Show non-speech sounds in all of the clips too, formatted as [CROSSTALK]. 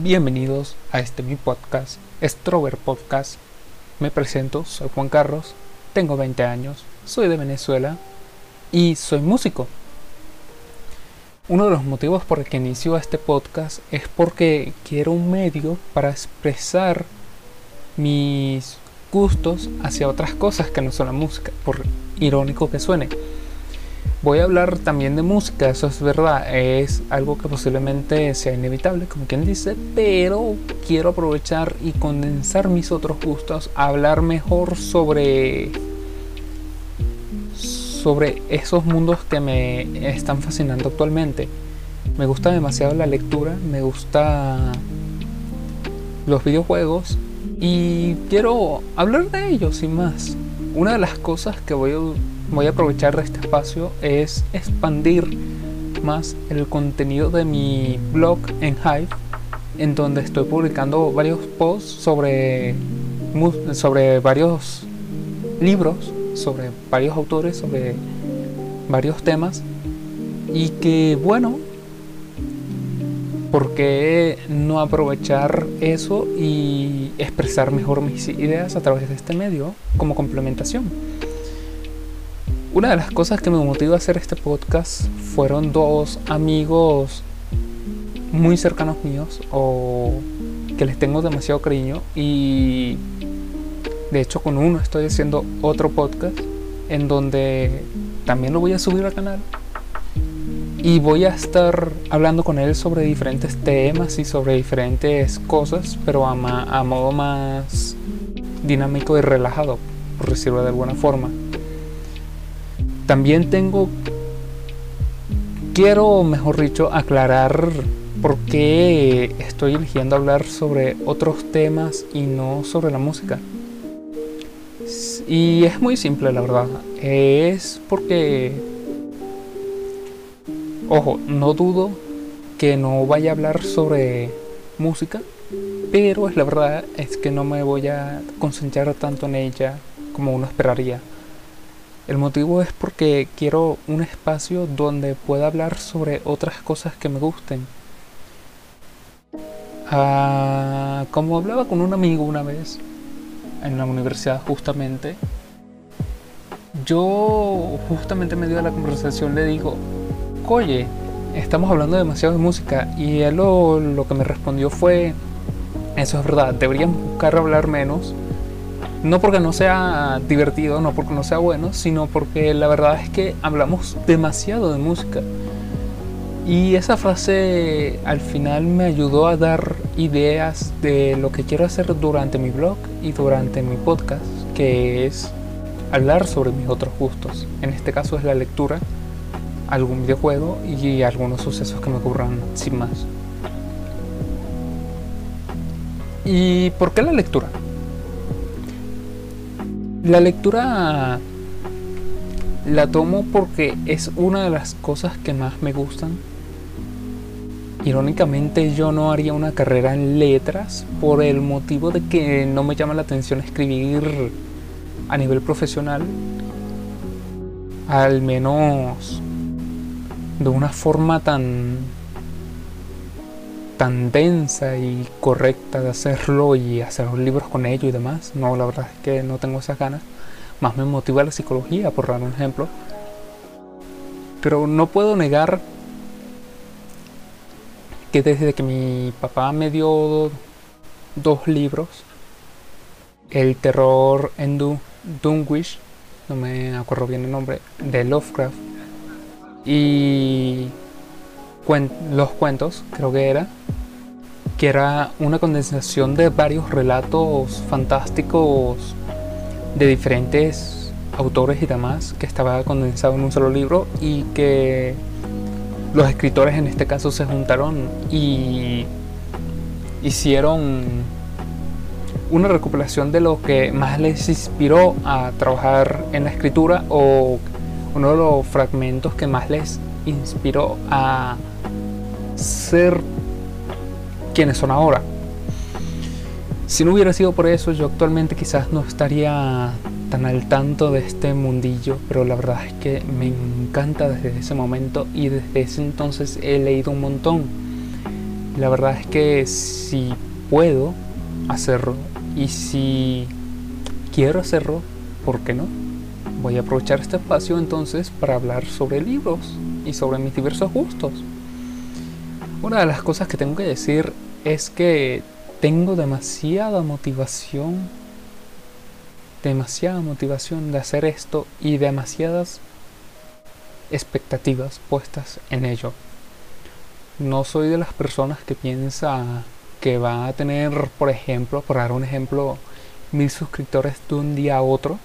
Bienvenidos a este mi podcast, Strober Podcast. Me presento, soy Juan Carlos, tengo 20 años, soy de Venezuela y soy músico. Uno de los motivos por el que inicio este podcast es porque quiero un medio para expresar mis gustos hacia otras cosas que no son la música, por irónico que suene. Voy a hablar también de música, eso es verdad, es algo que posiblemente sea inevitable, como quien dice, pero quiero aprovechar y condensar mis otros gustos, hablar mejor sobre sobre esos mundos que me están fascinando actualmente. Me gusta demasiado la lectura, me gusta los videojuegos y quiero hablar de ellos sin más. Una de las cosas que voy a voy a aprovechar este espacio es expandir más el contenido de mi blog en Hive, en donde estoy publicando varios posts sobre, sobre varios libros, sobre varios autores, sobre varios temas. Y que bueno, ¿por qué no aprovechar eso y expresar mejor mis ideas a través de este medio como complementación? Una de las cosas que me motivó a hacer este podcast fueron dos amigos muy cercanos míos o que les tengo demasiado cariño y de hecho con uno estoy haciendo otro podcast en donde también lo voy a subir al canal y voy a estar hablando con él sobre diferentes temas y sobre diferentes cosas pero a, a modo más dinámico y relajado por decirlo de alguna forma también tengo, quiero, mejor dicho, aclarar por qué estoy eligiendo hablar sobre otros temas y no sobre la música. Y es muy simple, la verdad. Es porque, ojo, no dudo que no vaya a hablar sobre música, pero es la verdad es que no me voy a concentrar tanto en ella como uno esperaría. El motivo es porque quiero un espacio donde pueda hablar sobre otras cosas que me gusten. Ah, como hablaba con un amigo una vez en la universidad justamente, yo justamente en medio de la conversación le digo, oye, estamos hablando demasiado de música y él lo, lo que me respondió fue, eso es verdad, deberíamos buscar hablar menos no porque no sea divertido, no porque no sea bueno, sino porque la verdad es que hablamos demasiado de música. Y esa frase al final me ayudó a dar ideas de lo que quiero hacer durante mi blog y durante mi podcast, que es hablar sobre mis otros gustos. En este caso es la lectura, algún videojuego y algunos sucesos que me ocurran sin más. ¿Y por qué la lectura? La lectura la tomo porque es una de las cosas que más me gustan. Irónicamente yo no haría una carrera en letras por el motivo de que no me llama la atención escribir a nivel profesional. Al menos de una forma tan tan densa y correcta de hacerlo y hacer los libros con ello y demás. No, la verdad es que no tengo esas ganas. Más me motiva la psicología, por dar un ejemplo. Pero no puedo negar que desde que mi papá me dio dos libros, El terror en Dunwich, no me acuerdo bien el nombre, de Lovecraft, y los cuentos, creo que era, que era una condensación de varios relatos fantásticos de diferentes autores y demás, que estaba condensado en un solo libro y que los escritores en este caso se juntaron y hicieron una recopilación de lo que más les inspiró a trabajar en la escritura o uno de los fragmentos que más les inspiró a ser quienes son ahora. Si no hubiera sido por eso, yo actualmente quizás no estaría tan al tanto de este mundillo, pero la verdad es que me encanta desde ese momento y desde ese entonces he leído un montón. la verdad es que si puedo hacerlo y si quiero hacerlo, ¿por qué no? Voy a aprovechar este espacio entonces para hablar sobre libros y sobre mis diversos gustos. Una de las cosas que tengo que decir es que tengo demasiada motivación, demasiada motivación de hacer esto y demasiadas expectativas puestas en ello. No soy de las personas que piensa que va a tener, por ejemplo, por dar un ejemplo, mil suscriptores de un día a otro.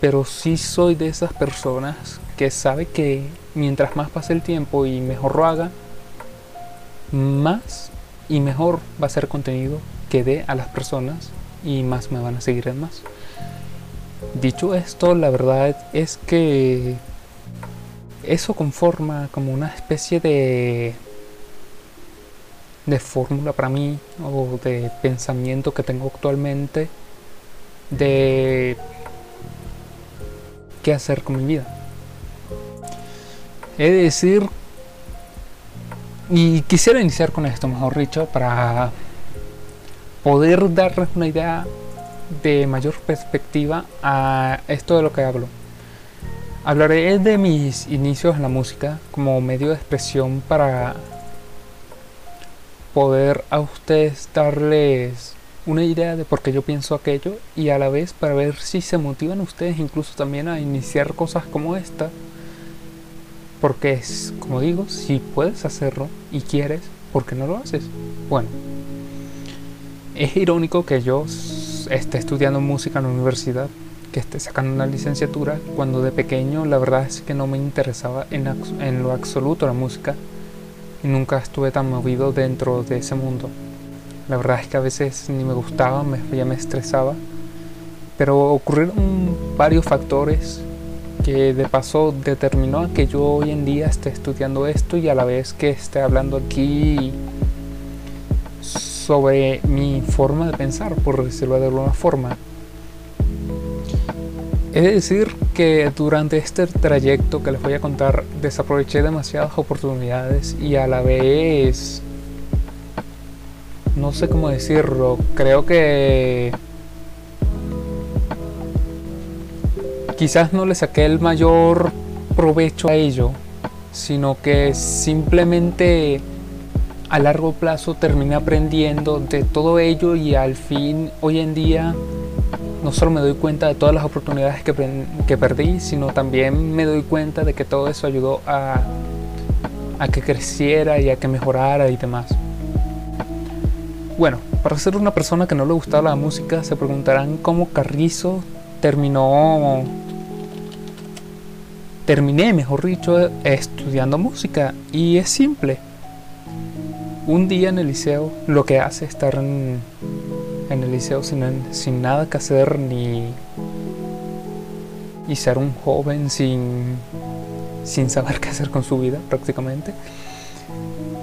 Pero sí soy de esas personas que sabe que mientras más pase el tiempo y mejor lo haga, más y mejor va a ser contenido que dé a las personas y más me van a seguir en más. Dicho esto, la verdad es que eso conforma como una especie de de fórmula para mí o de pensamiento que tengo actualmente de qué hacer con mi vida. He de decir, y quisiera iniciar con esto, mejor dicho, para poder darles una idea de mayor perspectiva a esto de lo que hablo. Hablaré de mis inicios en la música como medio de expresión para poder a ustedes darles una idea de por qué yo pienso aquello y a la vez para ver si se motivan ustedes incluso también a iniciar cosas como esta. Porque es, como digo, si puedes hacerlo y quieres, ¿por qué no lo haces? Bueno, es irónico que yo esté estudiando música en la universidad, que esté sacando una licenciatura, cuando de pequeño la verdad es que no me interesaba en, en lo absoluto la música y nunca estuve tan movido dentro de ese mundo. La verdad es que a veces ni me gustaba, me, ya me estresaba, pero ocurrieron varios factores de paso determinó que yo hoy en día esté estudiando esto y a la vez que esté hablando aquí sobre mi forma de pensar, por decirlo de alguna forma. Es decir, que durante este trayecto que les voy a contar desaproveché demasiadas oportunidades y a la vez, no sé cómo decirlo, creo que quizás no le saqué el mayor provecho a ello, sino que simplemente a largo plazo terminé aprendiendo de todo ello y al fin hoy en día no solo me doy cuenta de todas las oportunidades que, que perdí, sino también me doy cuenta de que todo eso ayudó a, a que creciera y a que mejorara y demás. Bueno, para ser una persona que no le gustaba la música, se preguntarán cómo Carrizo terminó, terminé, mejor dicho, estudiando música. Y es simple. Un día en el liceo lo que hace estar en, en el liceo sin, sin nada que hacer ni y ser un joven sin, sin saber qué hacer con su vida prácticamente.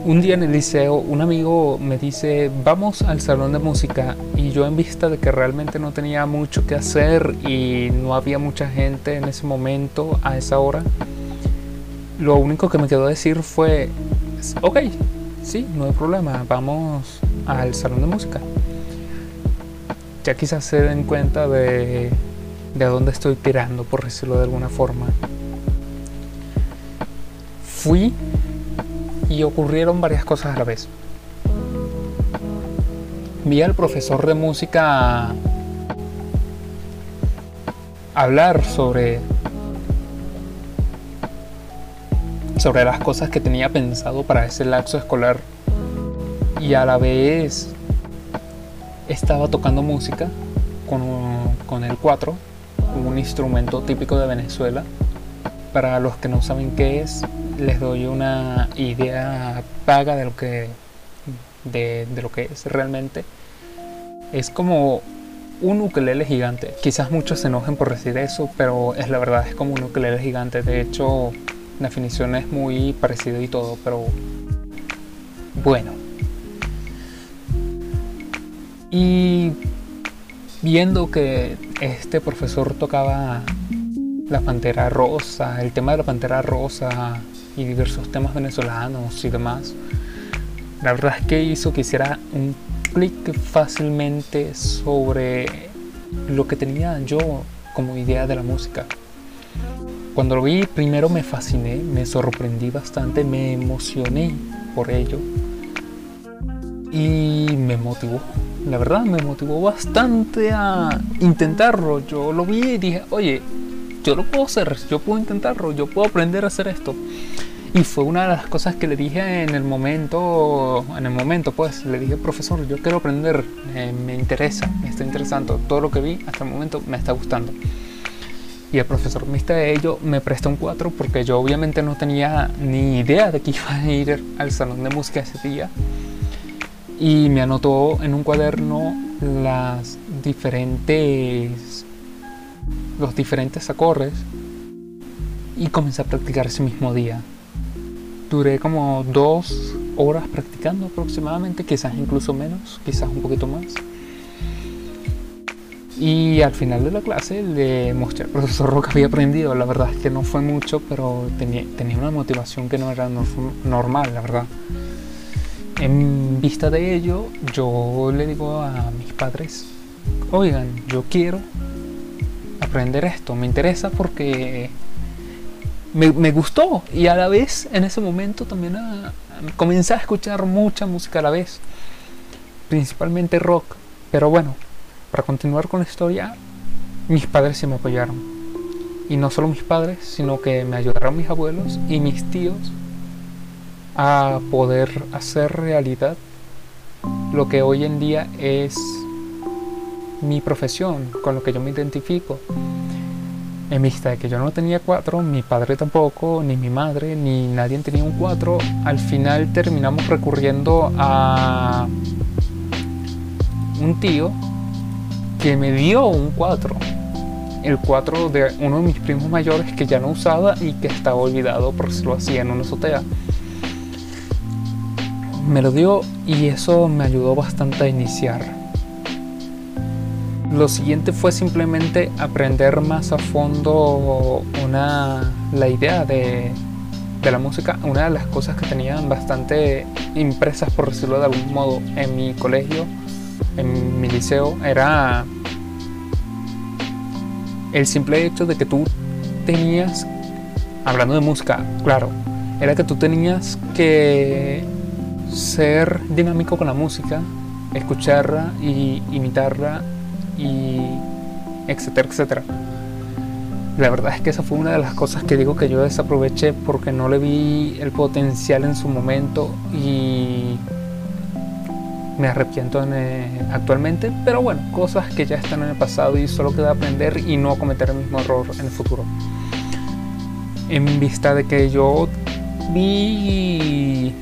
Un día en el liceo un amigo me dice vamos al salón de música y yo en vista de que realmente no tenía mucho que hacer y no había mucha gente en ese momento a esa hora, lo único que me quedó decir fue ok, sí, no hay problema, vamos al salón de música ya quizás se den cuenta de, de dónde estoy tirando, por decirlo de alguna forma. Fui y ocurrieron varias cosas a la vez. Vi al profesor de música hablar sobre sobre las cosas que tenía pensado para ese lapso escolar y a la vez estaba tocando música con, con el 4, un instrumento típico de Venezuela. Para los que no saben qué es, les doy una idea vaga de lo que, de, lo que es realmente. Es como un ukelele gigante. Quizás muchos se enojen por decir eso, pero es la verdad, es como un ukelele gigante. De hecho, la definición es muy parecida y todo, pero bueno. Y viendo que este profesor tocaba la pantera rosa, el tema de la pantera rosa y diversos temas venezolanos y demás, la verdad es que hizo que hiciera un clic fácilmente sobre lo que tenía yo como idea de la música. Cuando lo vi primero me fasciné, me sorprendí bastante, me emocioné por ello y me motivó. La verdad me motivó bastante a intentarlo. Yo lo vi y dije, oye, yo lo puedo hacer, yo puedo intentarlo, yo puedo aprender a hacer esto. Y fue una de las cosas que le dije en el momento, en el momento pues, le dije, profesor, yo quiero aprender, eh, me interesa, me está interesando, todo lo que vi hasta el momento me está gustando. Y el profesor vista de ello me prestó un 4 porque yo obviamente no tenía ni idea de que iba a ir al salón de música ese día. Y me anotó en un cuaderno las diferentes los diferentes acordes y comencé a practicar ese mismo día duré como dos horas practicando aproximadamente, quizás incluso menos, quizás un poquito más. Y al final de la clase le mostré al profesor lo que había aprendido. La verdad es que no fue mucho, pero tenía, tenía una motivación que no era normal, la verdad. En vista de ello, yo le digo a mis padres, oigan, yo quiero aprender esto, me interesa porque me, gustó y a la vez en ese momento también a, comencé a escuchar mucha música a la vez, principalmente rock. Pero bueno, para continuar con la historia, mis padres sí me apoyaron. Y no solo mis padres, sino que me ayudaron mis abuelos y mis tíos a poder hacer realidad lo que hoy en día es mi profesión, con lo que yo me identifico en vista de que yo no tenía cuatro, mi padre tampoco, ni mi madre, ni nadie tenía un cuatro, al final terminamos recurriendo a un tío que me dio un cuatro. El cuatro de uno de mis primos mayores que ya no usaba y que estaba olvidado porque se lo hacía en una azotea. Me lo dio y eso me ayudó bastante a iniciar lo siguiente fue simplemente aprender más a fondo una, la idea de, de la música. Una de las cosas que tenían bastante impresas, por decirlo de algún modo, en mi colegio, en mi liceo, era el simple hecho de que tú tenías, hablando de música, claro, era que tú tenías que ser dinámico con la música, escucharla y imitarla y etcétera, etcétera. La verdad es que esa fue una de las cosas que digo que yo desaproveché porque no le vi el potencial en su momento y me arrepiento eh, actualmente, pero bueno, cosas que ya están en el pasado y solo queda aprender y no cometer el mismo error en el futuro. En vista de que yo vi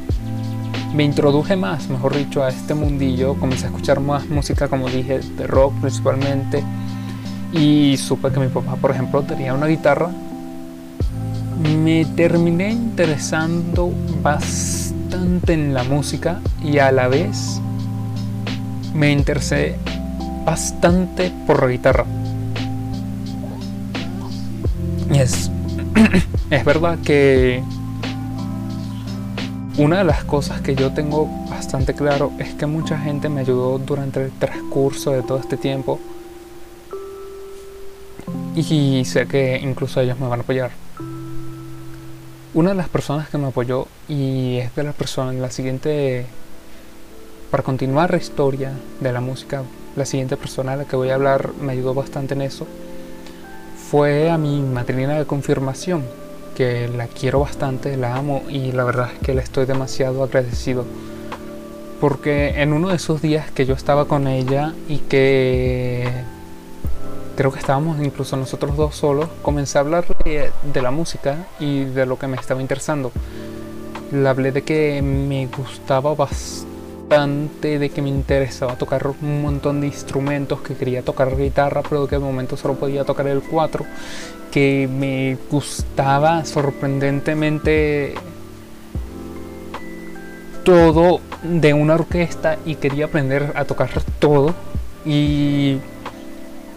me introduje más, mejor dicho, a este mundillo, comencé a escuchar más música, como dije, de rock principalmente, y supe que mi papá, por ejemplo, tenía una guitarra. Me terminé interesando bastante en la música y a la vez me interesé bastante por la guitarra. Y es, [CLEARS THROAT] es verdad que una de las cosas que yo tengo bastante claro es que mucha gente me ayudó durante el transcurso de todo este tiempo y sé que incluso ellos me van a apoyar. Una de las personas que me apoyó y es de las personas, la siguiente, para continuar la historia de la música, la siguiente persona a la que voy a hablar me ayudó bastante en eso, fue a mi madrina de confirmación que la quiero bastante, la amo y la verdad es que le estoy demasiado agradecido. Porque en uno de esos días que yo estaba con ella y que creo que estábamos incluso nosotros dos solos, comencé a hablar de, de la música y de lo que me estaba interesando. Le hablé de que me gustaba bastante de que me interesaba tocar un montón de instrumentos, que quería tocar guitarra, pero que de momento solo podía tocar el 4, que me gustaba sorprendentemente todo de una orquesta y quería aprender a tocar todo y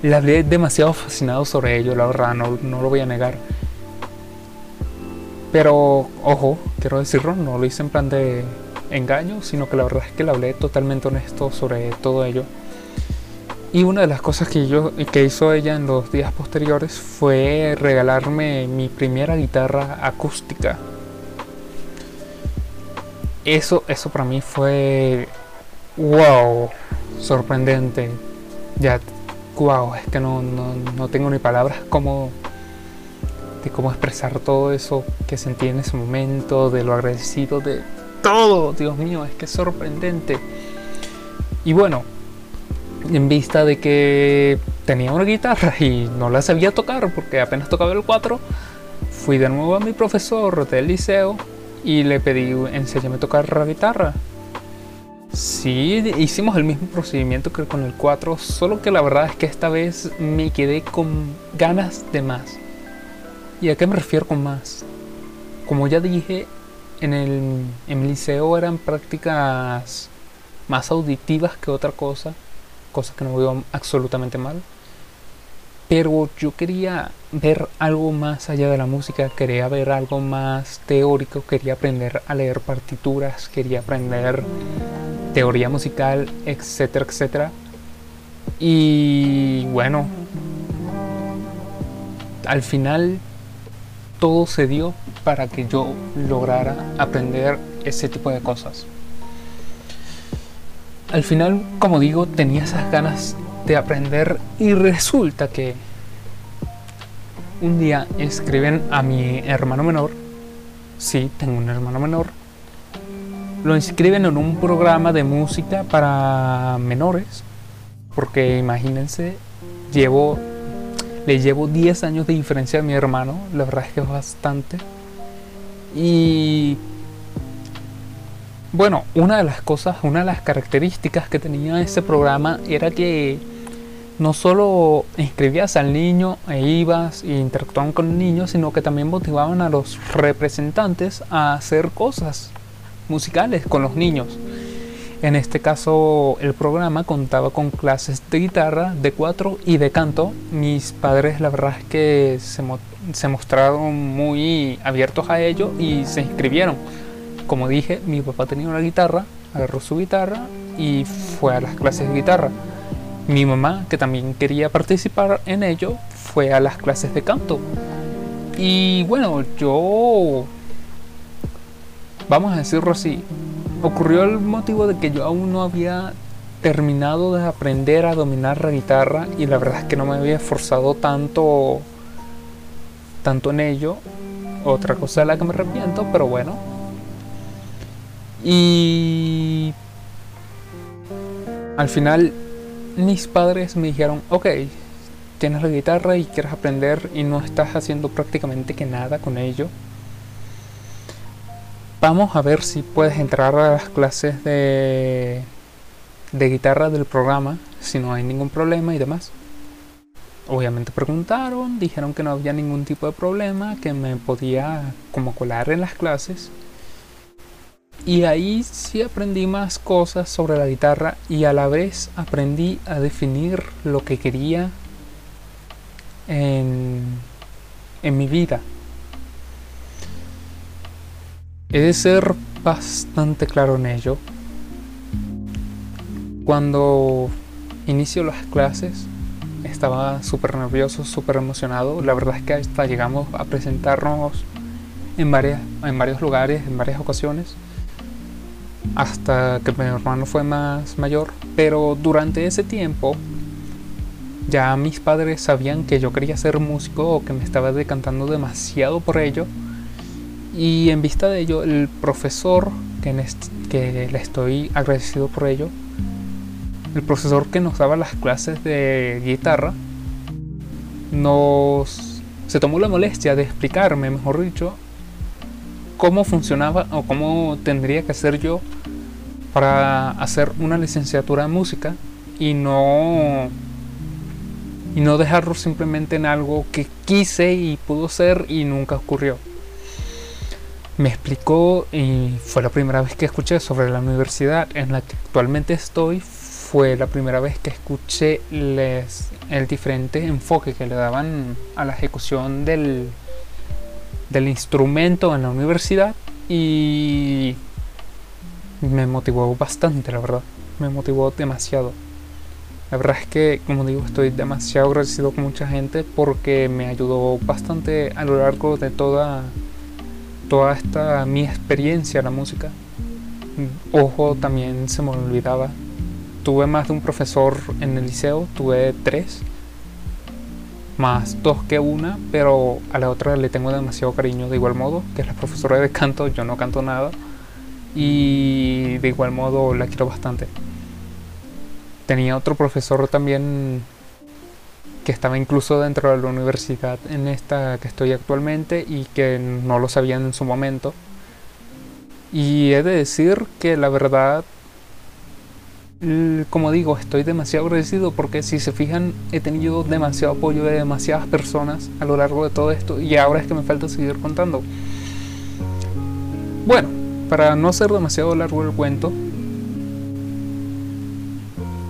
le hablé demasiado fascinado sobre ello, la verdad, no, no lo voy a negar. Pero, ojo, quiero decirlo, no lo hice en plan de engaño, sino que la verdad es que le hablé totalmente honesto sobre todo ello. Y una de las cosas que, yo, que hizo ella en los días posteriores fue regalarme mi primera guitarra acústica. Eso, eso para mí fue wow, sorprendente. Ya, wow, es que no, no, no tengo ni palabras como de cómo expresar todo eso que sentí en ese momento, de lo agradecido de todo, Dios mío, es que sorprendente. Y bueno, en vista de que tenía una guitarra y no la sabía tocar porque apenas tocaba el 4, fui de nuevo a mi profesor del liceo y le pedí, enséñame a tocar la guitarra. Sí, hicimos el mismo procedimiento que con el 4, solo que la verdad es que esta vez me quedé con ganas de más. ¿Y a qué me refiero con más? Como ya dije, en el, liceo eran prácticas más auditivas que otra cosa cosa que no veo absolutamente mal. Pero yo quería ver algo más allá de la música, quería ver algo más teórico, quería aprender a leer partituras, quería aprender teoría musical, etcétera, etcétera. Y bueno, al final todo se dio para que yo lograra aprender ese tipo de cosas. Al final, como digo, tenía esas ganas de aprender y resulta que un día escriben a mi hermano menor, sí, tengo un hermano menor, lo inscriben en un programa de música para menores, porque imagínense, llevo, le llevo 10 años de diferencia a mi hermano, la verdad es que es bastante, y bueno, una de las cosas, una de las características que tenía ese programa era que no solo inscribías al niño e ibas e interactuaban con el niño, sino que también motivaban a los representantes a hacer cosas musicales con los niños. En este caso, el programa contaba con clases de guitarra, de cuatro y de canto. Mis padres, la verdad es que se, se mostraron muy abiertos a ello y se inscribieron como dije, mi papá tenía una guitarra, agarró su guitarra y fue a las clases de guitarra. Mi mamá, que también quería participar en ello, fue a las clases de canto. Y bueno, yo, vamos a decirlo así, ocurrió el motivo de que yo aún no había terminado de aprender a dominar la guitarra y la verdad es que no me había esforzado tanto tanto en ello otra cosa de la que me arrepiento pero bueno y al final mis padres me dijeron, ok, tienes la guitarra y quieres aprender y no estás haciendo prácticamente que nada con ello. Vamos a ver si puedes entrar a las clases de, de guitarra del programa, si no hay ningún problema y demás. Obviamente preguntaron, dijeron que no había ningún tipo de problema, que me podía como colar en las clases y ahí sí aprendí más cosas sobre la guitarra y a la vez aprendí a definir lo que quería en, en mi vida. He de ser bastante claro en ello. Cuando inicio las clases estaba súper nervioso, súper emocionado. La verdad es que hasta llegamos a presentarnos en, varias, en varios lugares, en varias ocasiones hasta que mi hermano fue más mayor, pero durante ese tiempo ya mis padres sabían que yo quería ser músico o que me estaba decantando demasiado por ello y en vista de ello el profesor que, que le estoy agradecido por ello el profesor que nos daba las clases de guitarra nos se tomó la molestia de explicarme mejor dicho cómo funcionaba o cómo tendría que hacer yo para hacer una licenciatura en música y no y no dejarlo simplemente en algo que quise y pudo ser y nunca ocurrió. Me explicó y fue la primera vez que escuché sobre la universidad en la que actualmente estoy. Fue la primera vez que escuché el diferente enfoque que le daban a la ejecución del, del instrumento en la universidad y me motivó bastante, la verdad. Me motivó demasiado. La verdad es que, como digo, estoy demasiado agradecido con mucha gente porque me ayudó bastante a lo largo de toda, toda esta mi experiencia en la música. Ojo, también se me olvidaba. Tuve más de un profesor en el liceo, tuve tres, más dos que una, pero a la otra le tengo demasiado cariño de igual modo, que es la profesora de canto, yo no canto nada y de igual modo la quiero bastante. Tenía otro profesor también que estaba incluso dentro de la universidad en esta que estoy actualmente y que no lo sabían en su momento. Y he de decir que la verdad, como digo, estoy demasiado agradecido porque si se fijan he tenido demasiado apoyo de demasiadas personas a lo largo de todo esto y ahora es que me falta seguir contando. Bueno, para no ser demasiado largo el cuento,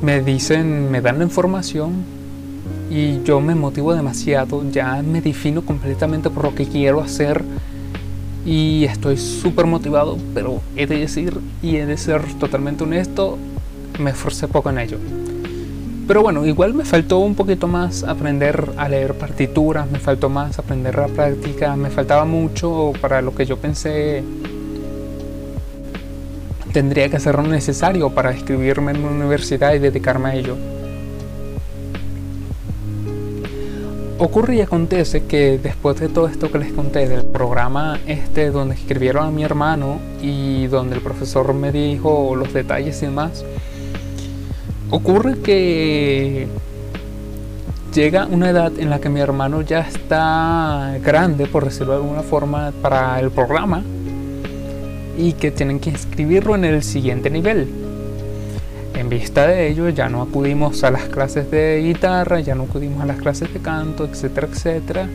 me dicen, me dan la información y yo me motivo demasiado, ya me defino completamente por lo que quiero hacer y estoy súper motivado, pero he de decir y he de ser totalmente honesto, me esforcé poco en ello. Pero bueno, igual me faltó un poquito más aprender a leer partituras, me faltó más aprender la práctica, me faltaba mucho para lo que yo pensé tendría que hacer lo necesario para inscribirme en una universidad y dedicarme a ello. Ocurre y acontece que después de todo esto que les conté del programa este donde escribieron a mi hermano y donde el profesor me dijo los detalles y demás, ocurre que llega una edad en la que mi hermano ya está grande, por decirlo de alguna forma, para el programa y que tienen que inscribirlo en el siguiente nivel. En vista de ello, ya no acudimos a las clases de guitarra, ya no acudimos a las clases de canto, etcétera, etcétera.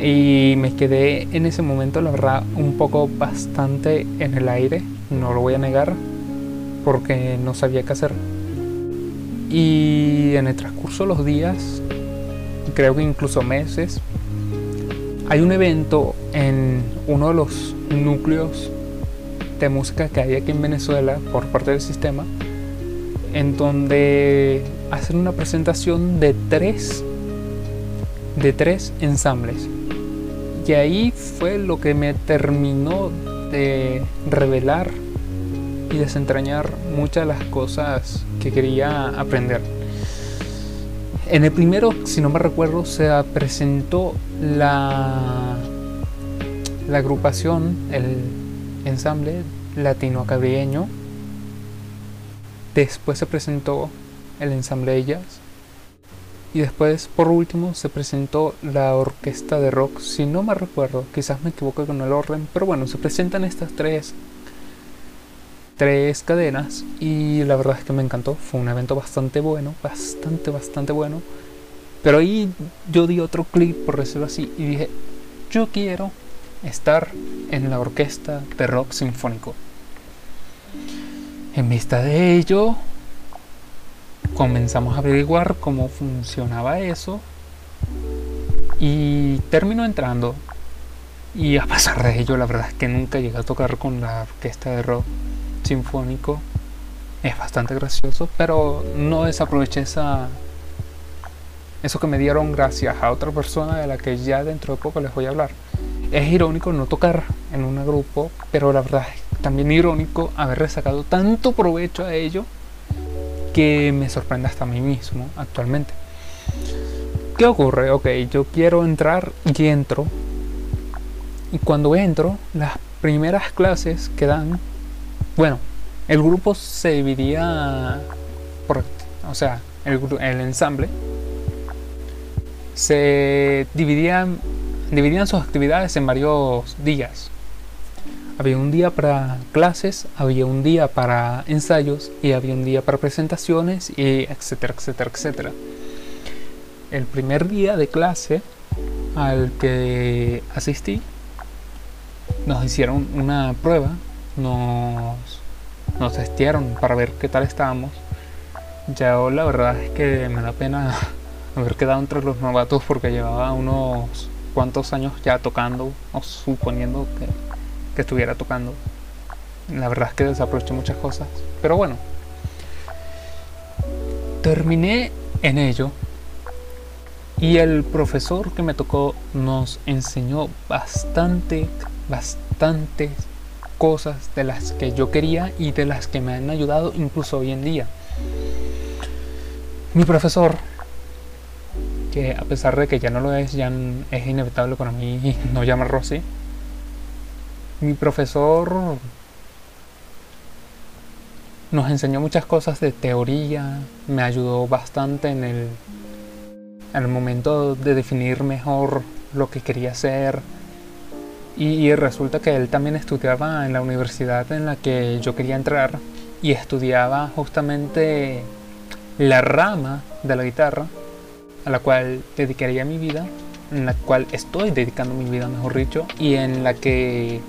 Y me quedé en ese momento, la verdad, un poco bastante en el aire, no lo voy a negar, porque no sabía qué hacer. Y en el transcurso de los días, creo que incluso meses, hay un evento en uno de los núcleos de música que hay aquí en Venezuela por parte del sistema, en donde hacen una presentación de tres, de tres ensambles. Y ahí fue lo que me terminó de revelar y desentrañar muchas de las cosas que quería aprender. En el primero, si no me recuerdo, se presentó la la agrupación, el ensamble latino-acadieño. Después se presentó el ensamble Ellas. Y después, por último, se presentó la orquesta de rock. Si no me recuerdo, quizás me equivoco con el orden, pero bueno, se presentan estas tres, tres cadenas. Y la verdad es que me encantó. Fue un evento bastante bueno, bastante, bastante bueno. Pero ahí yo di otro clic, por decirlo así, y dije: Yo quiero estar en la orquesta de rock sinfónico. En vista de ello, comenzamos a averiguar cómo funcionaba eso y terminó entrando. Y a pesar de ello, la verdad es que nunca llegué a tocar con la orquesta de rock sinfónico. Es bastante gracioso, pero no desaproveché esa eso que me dieron gracias a otra persona de la que ya dentro de poco les voy a hablar es irónico no tocar en un grupo, pero la verdad es también irónico haber sacado tanto provecho a ello que me sorprende hasta a mí mismo actualmente. ¿Qué ocurre? Ok, yo quiero entrar y entro. Y cuando entro, las primeras clases que dan, bueno, el grupo se dividía o sea, el, el ensamble se dividía dividían sus actividades en varios días. Había un día para clases, había un día para ensayos y había un día para presentaciones y etcétera, etcétera, etcétera. El primer día de clase al que asistí, nos hicieron una prueba, nos, nos testearon para ver qué tal estábamos. Ya la verdad es que me da pena [LAUGHS] haber quedado entre los novatos porque llevaba unos cuántos años ya tocando, o suponiendo que, estuviera tocando. La verdad es que desaproveché muchas cosas. Pero bueno. Terminé en ello. Y el profesor que me tocó nos enseñó bastante, bastantes cosas de las que yo quería y de las que me han ayudado incluso hoy en día. Mi profesor, que a pesar de que ya no lo es, ya es inevitable para mí [LAUGHS] no llamarlo así. Mi profesor nos enseñó muchas cosas de teoría, me ayudó bastante en el, en el momento de definir mejor lo que quería hacer. Y, resulta que él también estudiaba en la universidad en la que yo quería entrar y estudiaba justamente la rama de la guitarra a la cual dedicaría mi vida, en la cual estoy dedicando mi vida, mejor dicho, y en la que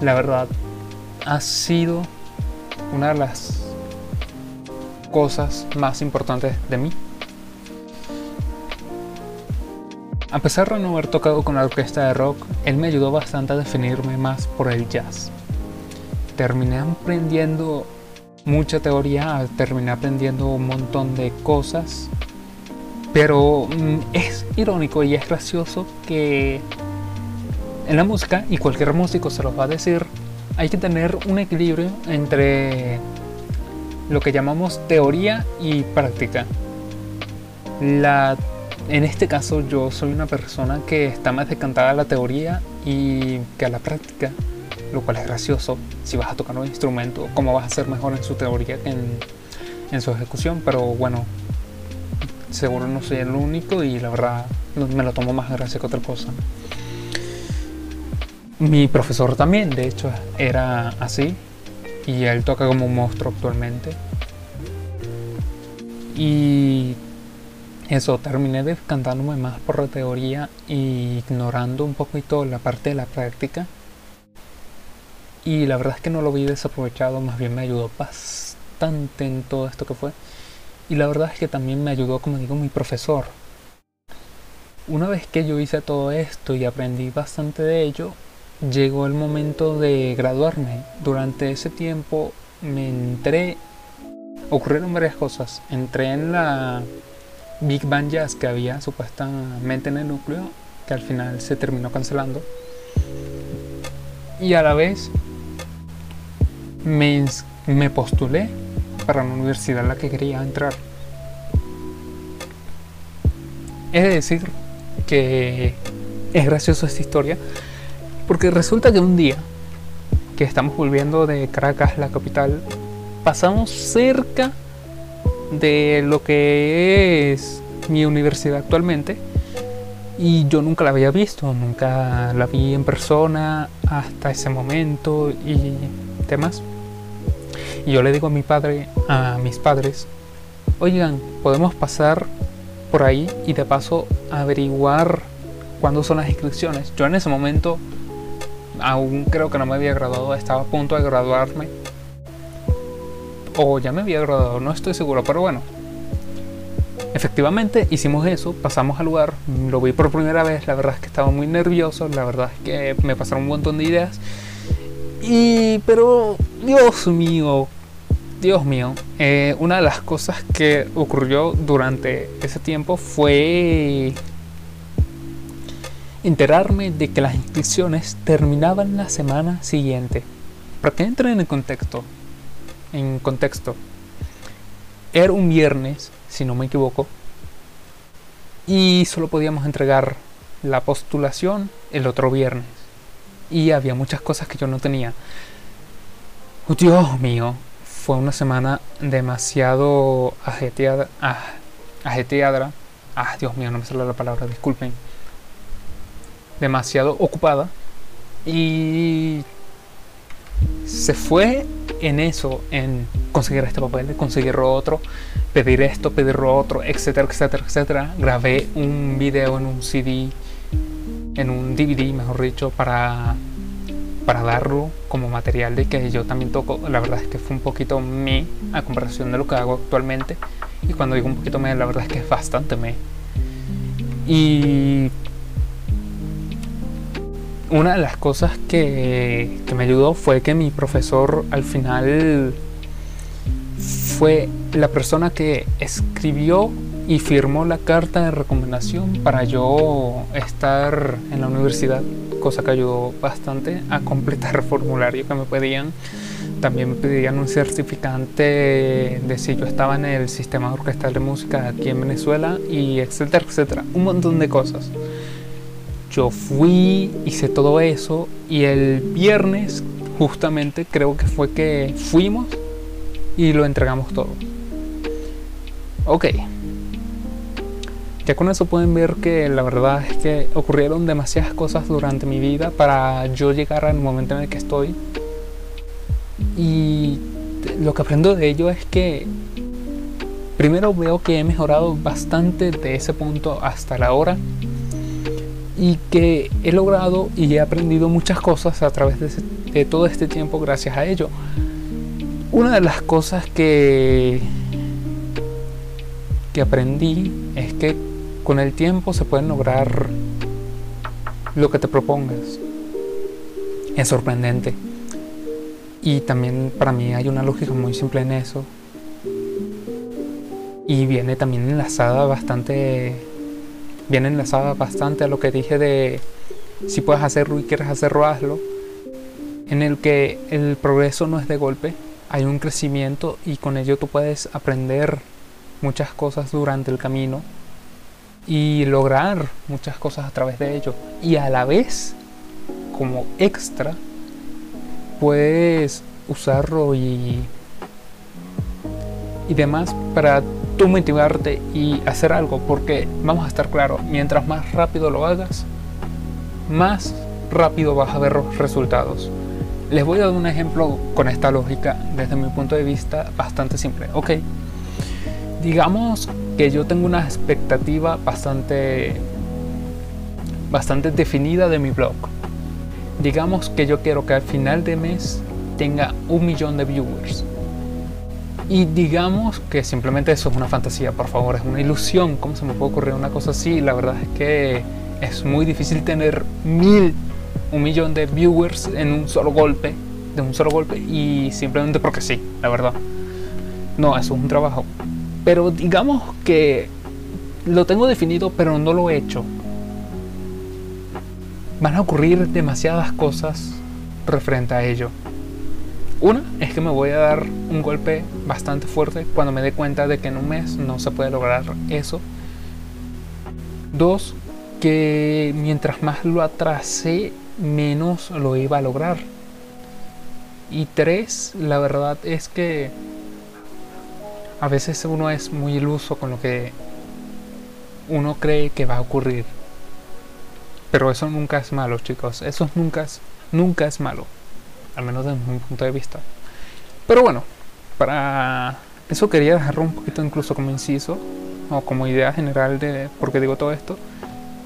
la verdad ha sido una de las cosas más importantes de mí. A pesar de no haber tocado con la orquesta de rock, él me ayudó bastante a definirme más por el jazz. Terminé aprendiendo mucha teoría, terminé aprendiendo un montón de cosas, pero mm, es irónico y es gracioso que en la música, y cualquier músico se lo va a decir, hay que tener un equilibrio entre lo que llamamos teoría y práctica. La, en este caso yo soy una persona que está más decantada a la teoría y que a la práctica, lo cual es gracioso si vas a tocar un instrumento, cómo vas a ser mejor en su teoría que en, su ejecución, pero bueno, seguro no soy el único y la verdad me lo tomo más gracia que otra cosa. Mi profesor también, de hecho, era así. Y él toca como un monstruo actualmente. Y eso, terminé descantándome más por la teoría y ignorando un poquito la parte de la práctica. Y la verdad es que no lo vi desaprovechado, más bien me ayudó bastante en todo esto que fue. Y la verdad es que también me ayudó, como digo, mi profesor. Una vez que yo hice todo esto y aprendí bastante de ello, llegó el momento de graduarme. Durante ese tiempo me entré, ocurrieron varias cosas. Entré en la Big Bang Jazz que había supuestamente en el núcleo, que al final se terminó cancelando. Y a la vez me, me postulé para una universidad en la que quería entrar. Es decir, que es gracioso esta historia porque resulta que un día que estamos volviendo de Caracas, la capital, pasamos cerca de lo que es mi universidad actualmente y yo nunca la había visto, nunca la vi en persona hasta ese momento y demás. Y yo le digo a mi padre, a mis padres, oigan, podemos pasar por ahí y de paso averiguar cuándo son las inscripciones. Yo en ese momento aún creo que no me había graduado, estaba a punto de graduarme. O ya me había graduado, no estoy seguro, pero bueno. Efectivamente hicimos eso, pasamos al lugar, lo vi por primera vez, la verdad es que estaba muy nervioso, la verdad es que me pasaron un montón de ideas. Y, pero, Dios mío, Dios mío, eh, una de las cosas que ocurrió durante ese tiempo fue enterarme de que las inscripciones terminaban la semana siguiente. Para que entren en contexto, en contexto, era un viernes, si no me equivoco, y solo podíamos entregar la postulación el otro viernes. Y había muchas cosas que yo no tenía. Oh, Dios mío, fue una semana demasiado ajeteada. Ah. Ah, Dios mío, no me sale la palabra, disculpen demasiado ocupada y se fue en eso, en conseguir este papel, conseguir otro, pedir esto, pedir otro, etcétera, etcétera, etcétera. Grabé un video en un CD, en un DVD, mejor dicho, para, para darlo como material de que yo también toco. La verdad es que fue un poquito me a comparación de lo que hago actualmente. Y cuando digo un poquito me, la verdad es que es bastante me. Y una de las cosas que, que me ayudó fue que mi profesor al final fue la persona que escribió y firmó la carta de recomendación para yo estar en la universidad, cosa que ayudó bastante a completar el [LAUGHS] formulario que me pedían. También me pedían un certificante de si yo estaba en el sistema orquestal de música aquí en Venezuela y etcétera, etcétera. Un montón de cosas. Yo fui, hice todo eso y el viernes justamente creo que fue que fuimos y lo entregamos todo. Ok. Ya con eso pueden ver que la verdad es que ocurrieron demasiadas cosas durante mi vida para yo llegar al momento en el que estoy. Y lo que aprendo de ello es que primero veo que he mejorado bastante de ese punto hasta la hora y que he logrado y he aprendido muchas cosas a través de, todo este tiempo gracias a ello. Una de las cosas que, que aprendí es que con el tiempo se puede lograr lo que te propongas. Es sorprendente. Y también para mí hay una lógica muy simple en eso. Y viene también enlazada bastante. Viene enlazada bastante a lo que dije de si puedes hacerlo y quieres hacerlo, hazlo. En el que el progreso no es de golpe, hay un crecimiento y con ello tú puedes aprender muchas cosas durante el camino y lograr muchas cosas a través de ello. Y a la vez, como extra, puedes usarlo y, y demás para tú motivarte y hacer algo. Porque vamos a estar claros, mientras más rápido lo hagas, más rápido vas a ver los resultados. Les voy a dar un ejemplo con esta lógica desde mi punto de vista bastante simple. Ok, digamos que yo tengo una expectativa bastante, bastante definida de mi blog. Digamos que yo quiero que al final de mes tenga un millón de viewers. Y digamos que simplemente eso es una fantasía, por favor, es una ilusión. ¿Cómo se me puede ocurrir una cosa así? La verdad es que es muy difícil tener mil un millón de viewers en un solo golpe, de un solo golpe, y simplemente porque sí, la verdad. No, eso es un trabajo. Pero digamos que lo tengo definido, pero no lo he hecho. Van a ocurrir demasiadas cosas referente a ello. Una es que me voy a dar un golpe bastante fuerte cuando me dé cuenta de que en un mes no se puede lograr eso. Dos, que mientras más lo atrasé, menos lo iba a lograr. Y tres, la verdad es que a veces uno es muy iluso con lo que uno cree que va a ocurrir. Pero eso nunca es malo, chicos. Eso nunca es, nunca es malo. Al menos desde mi punto de vista. Pero bueno, para eso quería dejarlo un poquito incluso como inciso o como idea general de por qué digo todo esto.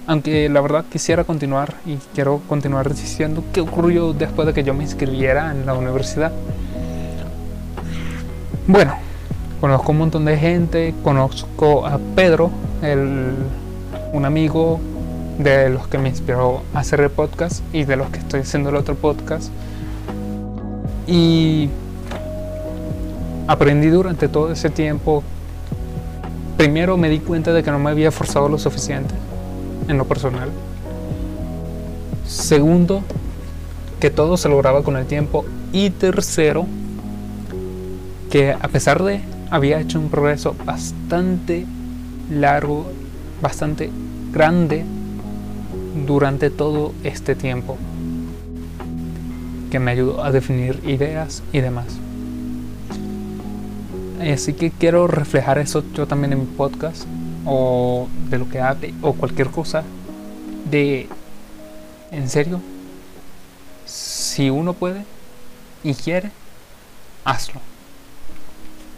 Aunque la verdad quisiera continuar y quiero continuar diciendo qué ocurrió después de que yo me inscribiera en la universidad. Bueno, conozco un montón de gente, conozco a Pedro, el, un amigo de los que me inspiró a hacer el podcast y de los que estoy haciendo el otro podcast. Y aprendí durante todo ese tiempo. Primero me di cuenta de que no me había forzado lo suficiente en lo personal. Segundo, que todo se lograba con el tiempo. Y tercero, que a pesar de había hecho un progreso bastante largo, bastante grande durante todo este tiempo, que me ayudó a definir ideas y demás. Así que quiero reflejar eso yo también en mi podcast o de lo que hable o cualquier cosa de en serio si uno puede y quiere hazlo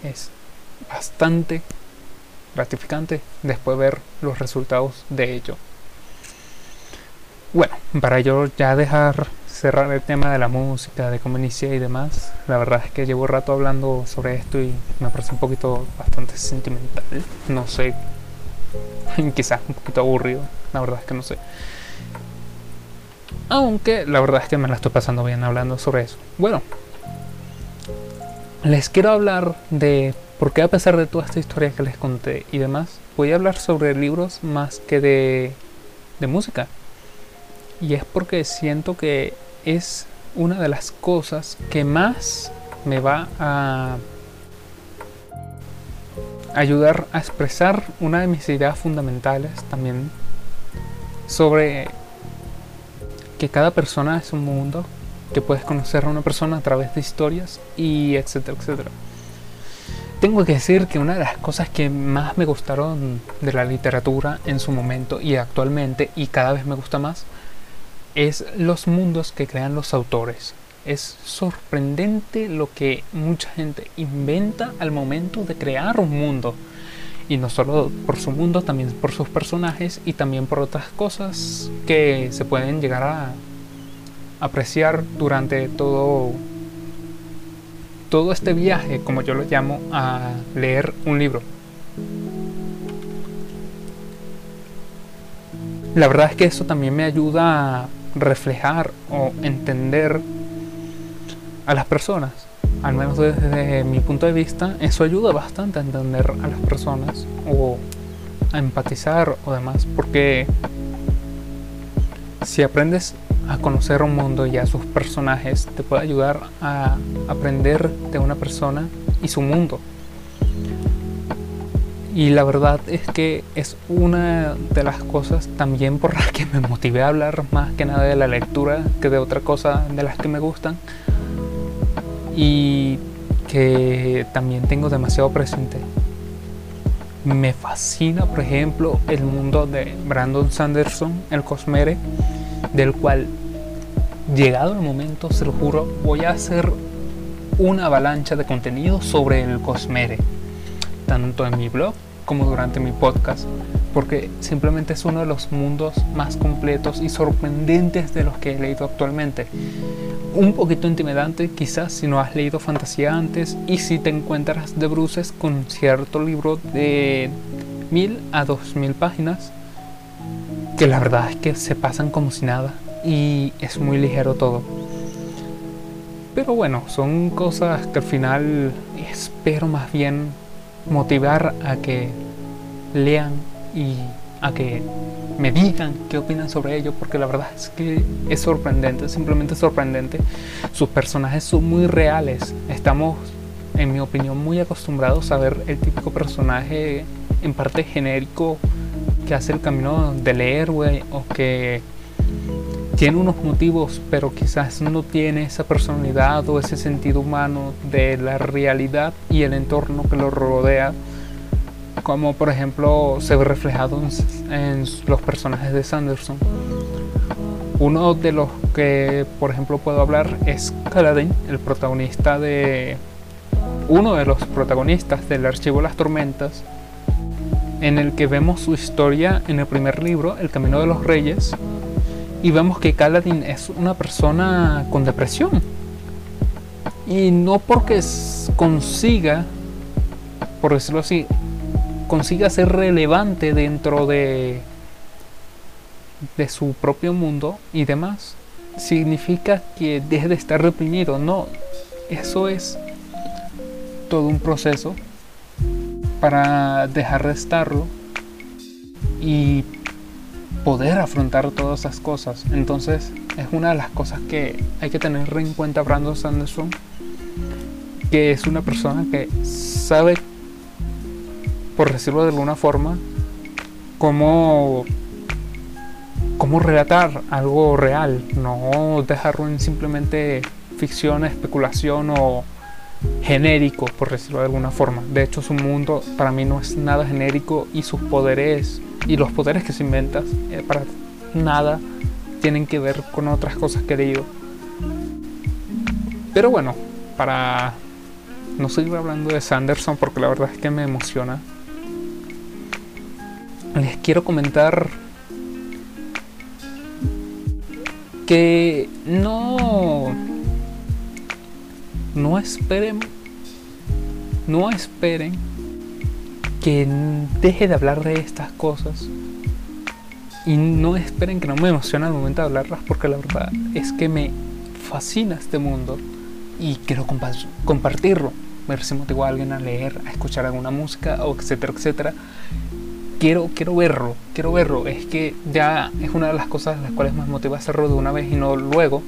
es bastante gratificante después ver los resultados de ello bueno para yo ya dejar cerrar el tema de la música de cómo inicié y demás la verdad es que llevo rato hablando sobre esto y me parece un poquito bastante sentimental no sé [LAUGHS] quizás un poquito aburrido, la verdad es que no sé. Aunque la verdad es que me la estoy pasando bien hablando sobre eso. Bueno, les quiero hablar de por qué a pesar de toda esta historia que les conté y demás, voy a hablar sobre libros más que de, de música. Y es porque siento que es una de las cosas que más me va a ayudar a expresar una de mis ideas fundamentales también sobre que cada persona es un mundo, que puedes conocer a una persona a través de historias y etcétera, etcétera. Tengo que decir que una de las cosas que más me gustaron de la literatura en su momento y actualmente y cada vez me gusta más es los mundos que crean los autores. Es sorprendente lo que mucha gente inventa al momento de crear un mundo. Y no solo por su mundo, también por sus personajes y también por otras cosas que se pueden llegar a apreciar durante todo todo este viaje, como yo lo llamo, a leer un libro. La verdad es que eso también me ayuda reflejar o entender a las personas. Al menos desde mi punto de vista, eso ayuda bastante a entender a las personas o a empatizar o demás, porque si aprendes a conocer un mundo y a sus personajes, te puede ayudar a aprender de una persona y su mundo. Y la verdad es que es una de las cosas también por las que me motivé a hablar más que nada de la lectura que de otra cosa de las que me gustan y que también tengo demasiado presente. Me fascina, por ejemplo, el mundo de Brandon Sanderson, el Cosmere, del cual, llegado el momento, se lo juro, voy a hacer una avalancha de contenido sobre el Cosmere, tanto en mi blog como durante mi podcast, porque simplemente es uno de los mundos más completos y sorprendentes de los que he leído actualmente. Un poquito intimidante quizás si no has leído fantasía antes y si te encuentras de bruces con cierto libro de mil a dos mil páginas, que la verdad es que se pasan como si nada y es muy ligero todo. Pero bueno, son cosas que al final espero más bien motivar a que lean y a que me digan qué opinan sobre ello, porque la verdad es que es sorprendente, simplemente sorprendente. Sus personajes son muy reales. Estamos, en mi opinión, muy acostumbrados a ver el típico personaje en parte genérico que hace el camino del héroe o que tiene unos motivos, pero quizás no tiene esa personalidad o ese sentido humano de la realidad y el entorno que lo rodea, como por ejemplo se ve reflejado en, los personajes de Sanderson. Uno de los que, por ejemplo, puedo hablar es Kaladin, el protagonista de. Uno de los protagonistas del Archivo Las Tormentas, en el que vemos su historia en el primer libro, El Camino de los Reyes, y vemos que Kaladin es una persona con depresión. Y no porque consiga, por decirlo así, consiga ser relevante dentro de, de su propio mundo y demás, significa que deje de estar reprimido. No, eso es todo un proceso para dejar de estarlo y poder afrontar todas esas cosas. Entonces es una de las cosas que hay que tener en cuenta Brandon Sanderson, que es una persona que sabe, por decirlo de alguna forma, cómo, cómo relatar algo real, no dejarlo en simplemente ficción, especulación o genérico, por decirlo de alguna forma. De hecho, su mundo para mí no es nada genérico y sus poderes y los poderes que se inventas eh, para nada tienen que ver con otras cosas que he. Pero bueno, para no seguir hablando de Sanderson porque la verdad es que me emociona, les quiero comentar que no no esperen no esperen que deje de hablar de estas cosas Y no esperen que no me emociona al momento de hablarlas porque la verdad es que me fascina este mundo y quiero compartirlo. Ver si motivo a alguien a leer, a escuchar alguna música, o etcétera, etcétera. Quiero, quiero verlo, quiero verlo. Es que ya es una de las cosas las cuales me motiva a hacerlo de una vez y no luego,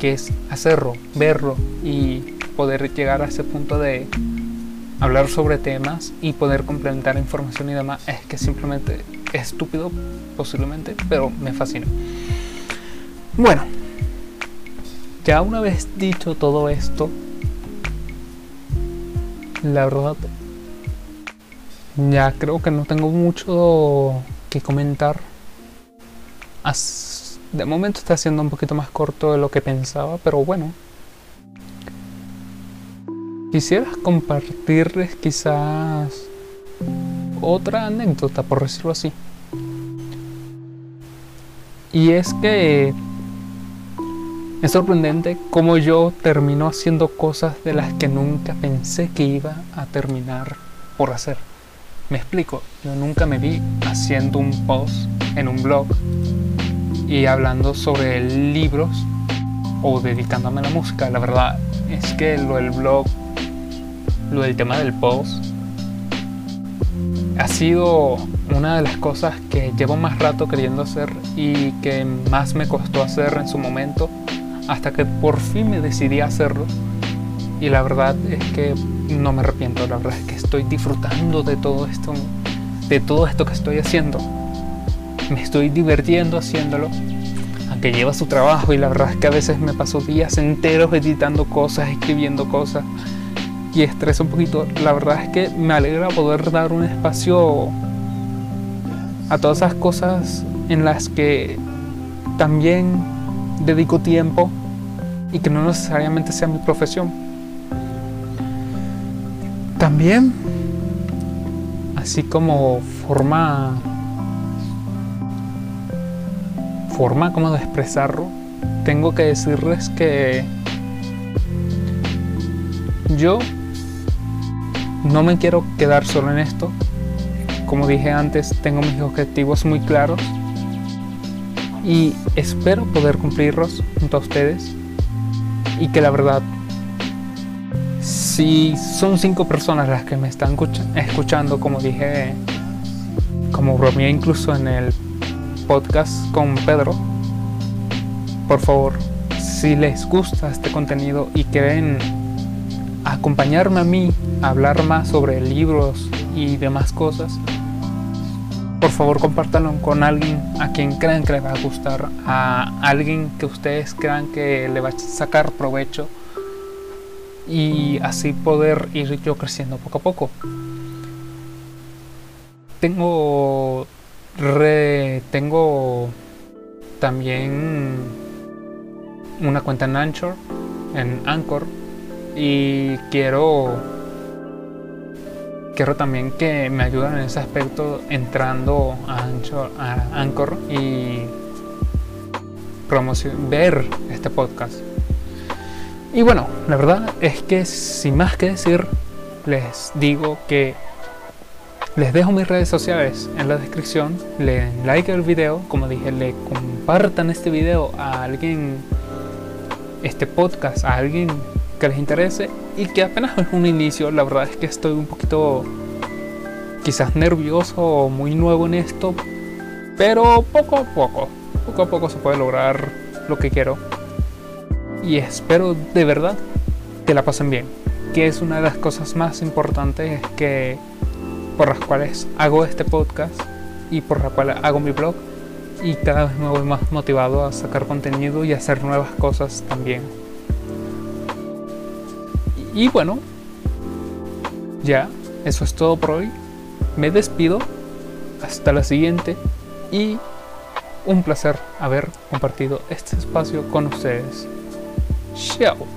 que es hacerlo, verlo y poder llegar a ese punto de hablar sobre temas y poder complementar información y demás. Es que simplemente es estúpido, posiblemente, pero me fascina. Bueno, ya una vez dicho todo esto, la verdad, ya creo que no tengo mucho que comentar. De momento está siendo un poquito más corto de lo que pensaba, pero bueno. Quisiera compartirles quizás otra anécdota, por decirlo así. Y es que es sorprendente cómo yo termino haciendo cosas de las que nunca pensé que iba a terminar por hacer. Me explico, yo nunca me vi haciendo un post en un blog y hablando sobre libros o dedicándome a la música. La verdad es que lo del blog, lo del tema del post, ha sido una de las cosas que llevo más rato queriendo hacer y que más me costó hacer en su momento hasta que por fin me decidí a hacerlo y la verdad es que no me arrepiento, la verdad es que estoy disfrutando de todo esto, de todo esto que estoy haciendo. Me estoy divirtiendo haciéndolo, aunque lleva su trabajo y la verdad es que a veces me paso días enteros editando cosas, escribiendo cosas y estresa un poquito. La verdad es que me alegra poder dar un espacio a todas esas cosas en las que también dedico tiempo y que no necesariamente sea mi profesión. También, así como forma, forma como de expresarlo, tengo que decirles que yo no me quiero quedar solo en esto. Como dije antes, tengo mis objetivos muy claros y espero poder cumplirlos junto a ustedes y que la verdad si son cinco personas las que me están escuchando como dije como bromeé incluso en el podcast con Pedro por favor si les gusta este contenido y quieren acompañarme a mí hablar más sobre libros y demás cosas, por favor compártanlo con alguien a quien crean que le va a gustar, a alguien que ustedes crean que le va a sacar provecho y así poder ir yo creciendo poco a poco. Tengo re, tengo también una cuenta en Anchor, en Anchor y quiero quiero también que me ayuden en ese aspecto entrando a Anchor, a Anchor y ver este podcast. Y bueno, la verdad es que sin más que decir, les digo que les dejo mis redes sociales en la descripción. Le den like al video, como dije, le compartan este video a alguien, este podcast, a alguien que les interese y que apenas es un inicio. La verdad es que estoy un poquito quizás nervioso o muy nuevo en esto, pero poco a poco, poco a poco se puede lograr lo que quiero. Y espero de verdad que la pasen bien, que es una de las cosas más importantes que por las cuales hago este podcast y por las cuales hago mi blog y cada vez me voy más motivado a sacar contenido y hacer nuevas cosas también. Y bueno, ya, eso es todo por hoy. Me despido. Hasta la siguiente. Y un placer haber compartido este espacio con ustedes. Chao.